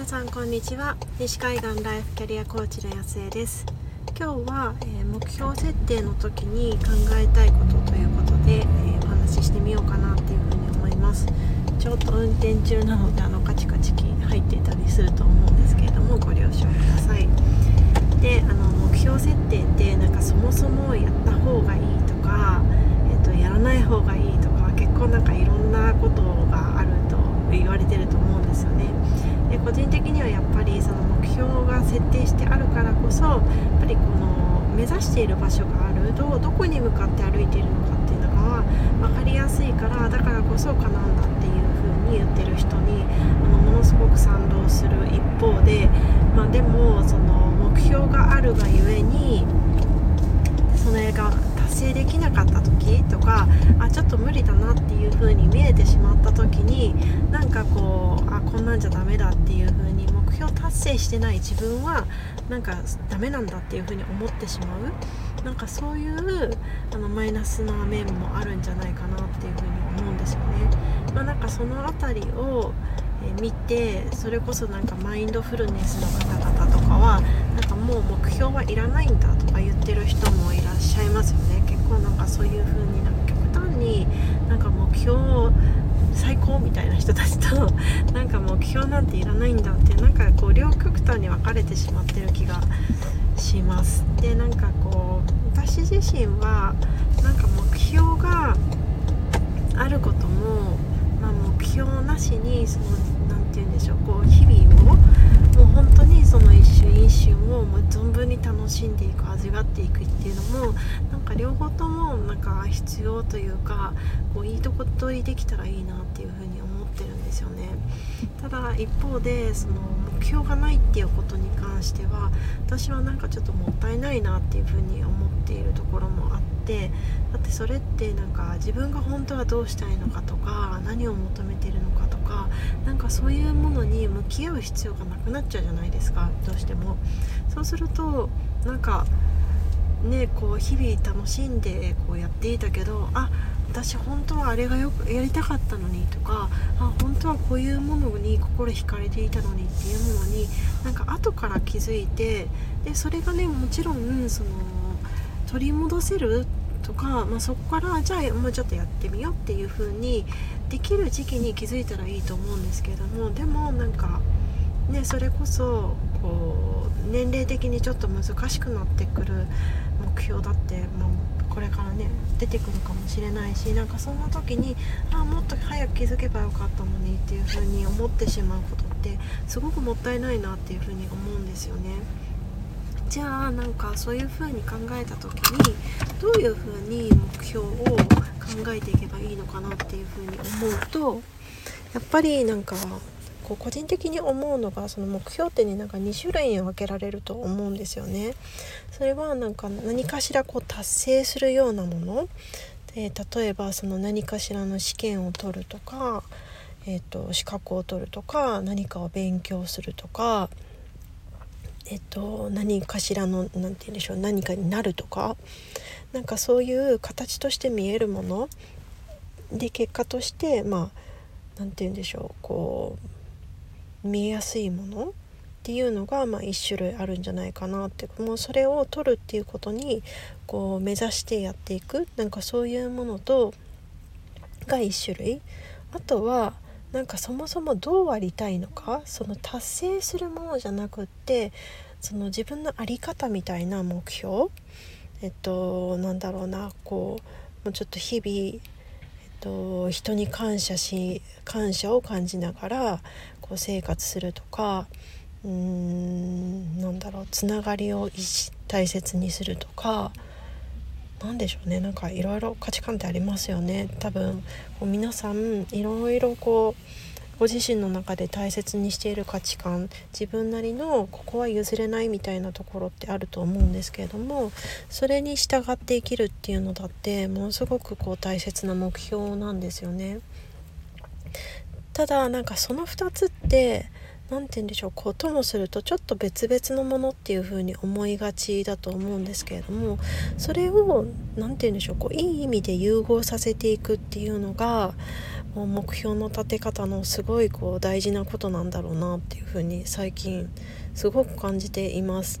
皆さんこんにちは。西海岸ライフキャリアコーチの安江です。今日は、えー、目標設定の時に考えたいことということで、えー、お話ししてみようかなっていうふうに思います。ちょっと運転中なのであのカチカチ入っていたりすると思うんですけれどもご了承ください。であの目標設定ってなんかそもそもやった方がいいとか、えーと、とやらない方がいいとか結構なんかいろんなことがあると言われてると思うんですよね。で個人的にはやっぱりその目標が設定してあるからこそやっぱりこの目指している場所があるどどこに向かって歩いているのかっていうのが分かりやすいからだからこそかなんだっていう風に言ってる人にあのものすごく賛同する一方で、まあ、でもその目標があるがゆえにそれが達成できなかった時とかあちょっと無理だなっていう風に見えてしまった時になんかこうあこんなんじゃダメだっていう風に目標達成してない自分はなんかダメなんだっていう風に思ってしまうなんかそういうあのマイナスな面もあるんじゃないかなっていう風に思うんですよね。まあ、なんかその辺りを見てそれこそなんかマインドフルネスの方々とかははいらないんだとか言ってる人もいらっしゃいますよね。結構なんかそういう風になんか極端になんか目標最高みたいな人たちとなんか目標なんていらないんだってなんかこう両極端に分かれてしまってる気がします。でなんかこう私自身はをもう存分に楽しんでいく味わっていくっていうのもなんか両方ともなんか必要というかこういいとこ取りできたらいいなっていうふうに思ってるんですよね。ただ一方でその目標がないっていうことに関しては私はなんかちょっともったいないなっていうふうに思っているところもあってだってそれってなんか自分が本当はどうしたいのかとか何を求めてるのかとかなんかそういうものに向き合う必要がなくなっちゃうじゃないですかどうしても。そうするとなんかねこう日々楽しんでこうやっていたけどあ私本当はあれがよくやりたかったのにとかあ本当はこういうものに心惹かれていたのにっていうものになんか後から気づいてでそれがねもちろんその取り戻せるっとか、まあ、そこからじゃあもうちょっとやってみようっていう風にできる時期に気づいたらいいと思うんですけれどもでもなんかねそれこそこう年齢的にちょっと難しくなってくる目標だって、まあ、これからね出てくるかもしれないしなんかそんな時にあもっと早く気づけばよかったのにっていう風に思ってしまうことってすごくもったいないなっていう風に思うんですよね。じゃあなんかそういう風に考えた時にどういう風に目標を考えていけばいいのかなっていう風に思うとやっぱりなんかこう個人的に思うのがその目標ってになんか2種類に分けられると思うんですよね。それはなんか何かしらこう達成するようなもので例えばその何かしらの試験を取るとか、えーと資格を取るとか何かを勉強するとかえっと、何かしらの何て言うんでしょう何かになるとかなんかそういう形として見えるもので結果としてまあ何て言うんでしょうこう見えやすいものっていうのが、まあ、1種類あるんじゃないかなって。もうそれを取るっていうことにこう目指してやっていくなんかそういうものとが1種類。あとはなんかそもそもどうありたいのか？その達成するものじゃなくってその自分の在り方みたいな目標？えっとなんだろうなこうもうちょっと日々、えっと、人に感謝し感謝を感じながらこう生活するとかうーんなんだろうつながりを大切にするとか何でしょうねなんかいろいろ価値観ってありますよね多分こう皆さんいろいろこうご自身の中で大切にしている価値観自分なりのここは譲れないみたいなところってあると思うんですけれどもそれに従って生きるっていうのだってものすごくこう大切な目標なんですよね。ただなんかその2つって何て言うんでしょうこうともするとちょっと別々のものっていう風に思いがちだと思うんですけれどもそれを何て言うんでしょうこういい意味で融合させていくっていうのがもう目標の立て方のすごいこう大事なことなんだろうなっていう風に最近すごく感じています。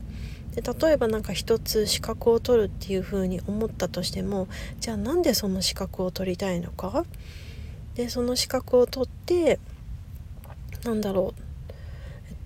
で例えば何か一つ資格を取るっていう風に思ったとしてもじゃあなんでその資格を取りたいのか？でその資格を取ってなんだろう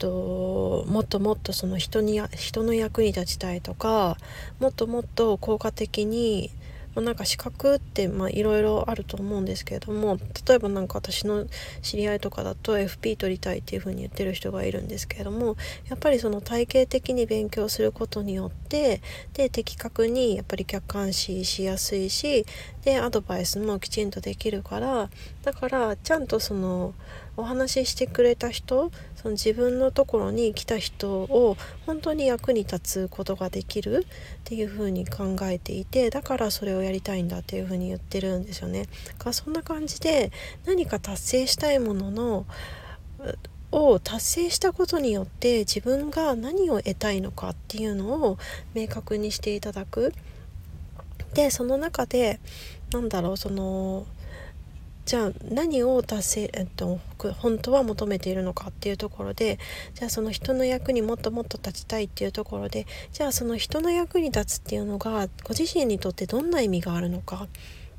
ともっともっとその人に人の役に立ちたいとかもっともっと効果的にまあ、なんか資格っていろいろあると思うんですけれども例えば何か私の知り合いとかだと FP 取りたいっていうふうに言ってる人がいるんですけれどもやっぱりその体系的に勉強することによってで的確にやっぱり客観視しやすいしでアドバイスもきちんとできるからだからちゃんとそのお話ししてくれた人その自分のところに来た人を本当に役に立つことができるっていうふうに考えていてだからそれをやりたいんだっていうふうに言ってるんですよね。かそんな感じで何か達成したいもののを達成したことによって自分が何を得たいのかっていうのを明確にしていただく。でその中でなんだろうそのじゃあ何を達成、えっと、本当は求めているのかっていうところでじゃあその人の役にもっともっと立ちたいっていうところでじゃあその人の役に立つっていうのがご自身にとってどんな意味があるのかっ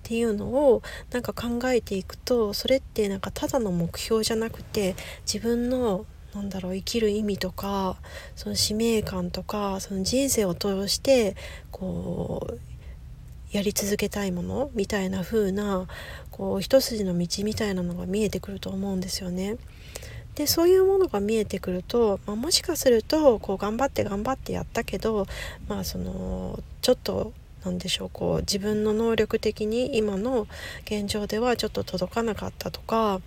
ていうのをなんか考えていくとそれってなんかただの目標じゃなくて自分のなんだろう生きる意味とかその使命感とかその人生を通してこうやり続けたいものみたいな風なこう一筋の道みたいなのが見えてくると思うんですよね。でそういうものが見えてくると、まあ、もしかするとこう頑張って頑張ってやったけどまあそのちょっと何でしょうこう自分の能力的に今の現状ではちょっと届かなかったとか、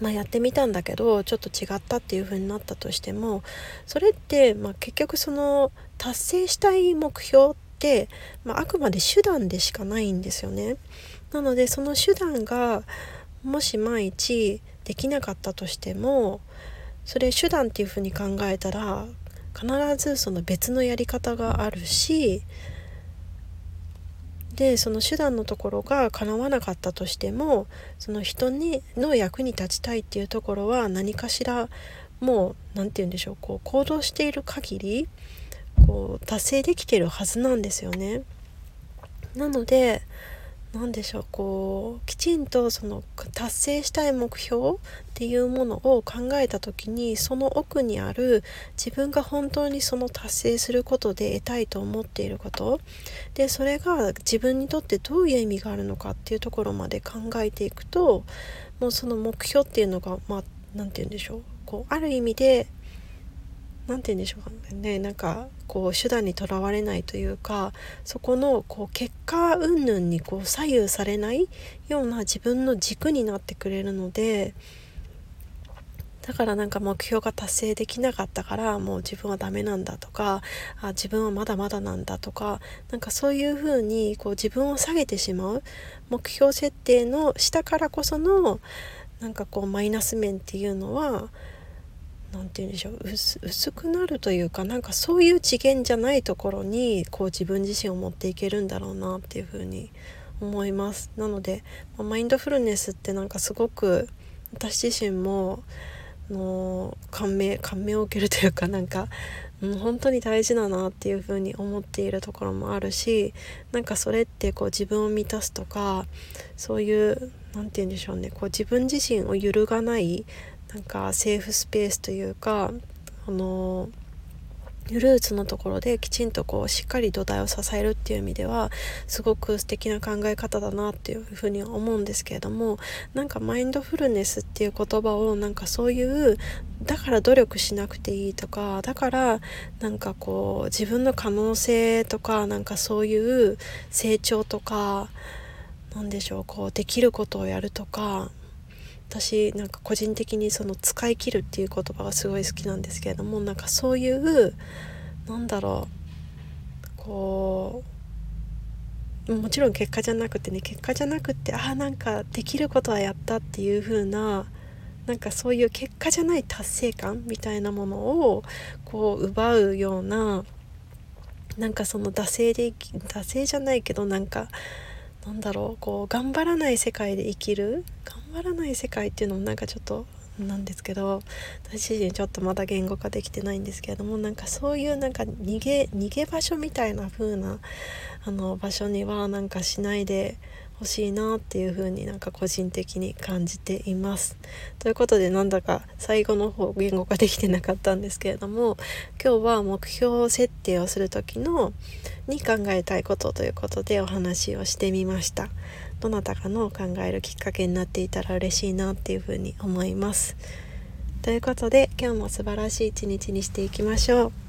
まあ、やってみたんだけどちょっと違ったっていう風になったとしてもそれって、まあ、結局その達成したい目標って、まあ、あくまで手段でしかないんですよね。なのでその手段がもし万一できなかったとしてもそれ手段っていうふうに考えたら必ずその別のやり方があるしでその手段のところが叶わなかったとしてもその人にの役に立ちたいっていうところは何かしらもう何て言うんでしょうこう行動している限りこう達成できてるはずなんですよね。なので何でしょうこうきちんとその達成したい目標っていうものを考えた時にその奥にある自分が本当にその達成することで得たいと思っていること。でそれが自分にとってどういう意味があるのかっていうところまで考えていくともうその目標っていうのがまあ何て言うんでしょう。こうある意味で何て言うんでしょうかね。なんかこう手段にとらわれないというかそこのこう結果云々にこう左右されないような自分の軸になってくれるのでだからなんか目標が達成できなかったからもう自分はダメなんだとかあ自分はまだまだなんだとかなんかそういうふうにこう自分を下げてしまう目標設定の下からこそのなんかこうマイナス面っていうのは何て言うんでしょう薄くなるというかなんかそういう次元じゃないところにこう自分自身を持っていけるんだろうなっていうふうに思います。なので、まマインドフルネスってなんかすごく私自身もの感銘感銘を受けるというかなんかもう本当に大事だなっていうふうに思っているところもあるしなんかそれってこう自分を満たすとかそういう何て言うんでしょうねこう自分自身を揺るがないなんかセーフスペースというかあのルーツのところできちんとこうしっかり土台を支えるっていう意味ではすごく素敵な考え方だなっていうふうに思うんですけれどもなんかマインドフルネスっていう言葉をなんかそういうだから努力しなくていいとかだからなんかこう自分の可能性とかなんかそういう成長とか何でしょうこうできることをやるとか私なんか個人的にその使い切るっていう言葉がすごい好きなんですけれどもなんかそういうなんだろうこうもちろん結果じゃなくてね結果じゃなくてああなんかできることはやったっていう風ななんかそういう結果じゃない達成感みたいなものをこう奪うようななんかその惰性で惰性じゃないけどなんかなんだろうこう頑張らない世界で生きる頑張らない世界っていうのもなんかちょっとなんですけど私自身ちょっとまだ言語化できてないんですけれどもなんかそういうなんか逃げ逃げ場所みたいな風なあな場所にはなんかしないでほしいなっていう風になんか個人的に感じています。ということでなんだか最後の方言語化できてなかったんですけれども今日は目標設定をする時のに考えたいことということでお話をしてみました。どなたかの考えるきっかけになっていたら嬉しいなっていうふうに思います。ということで今日も素晴らしい一日にしていきましょう。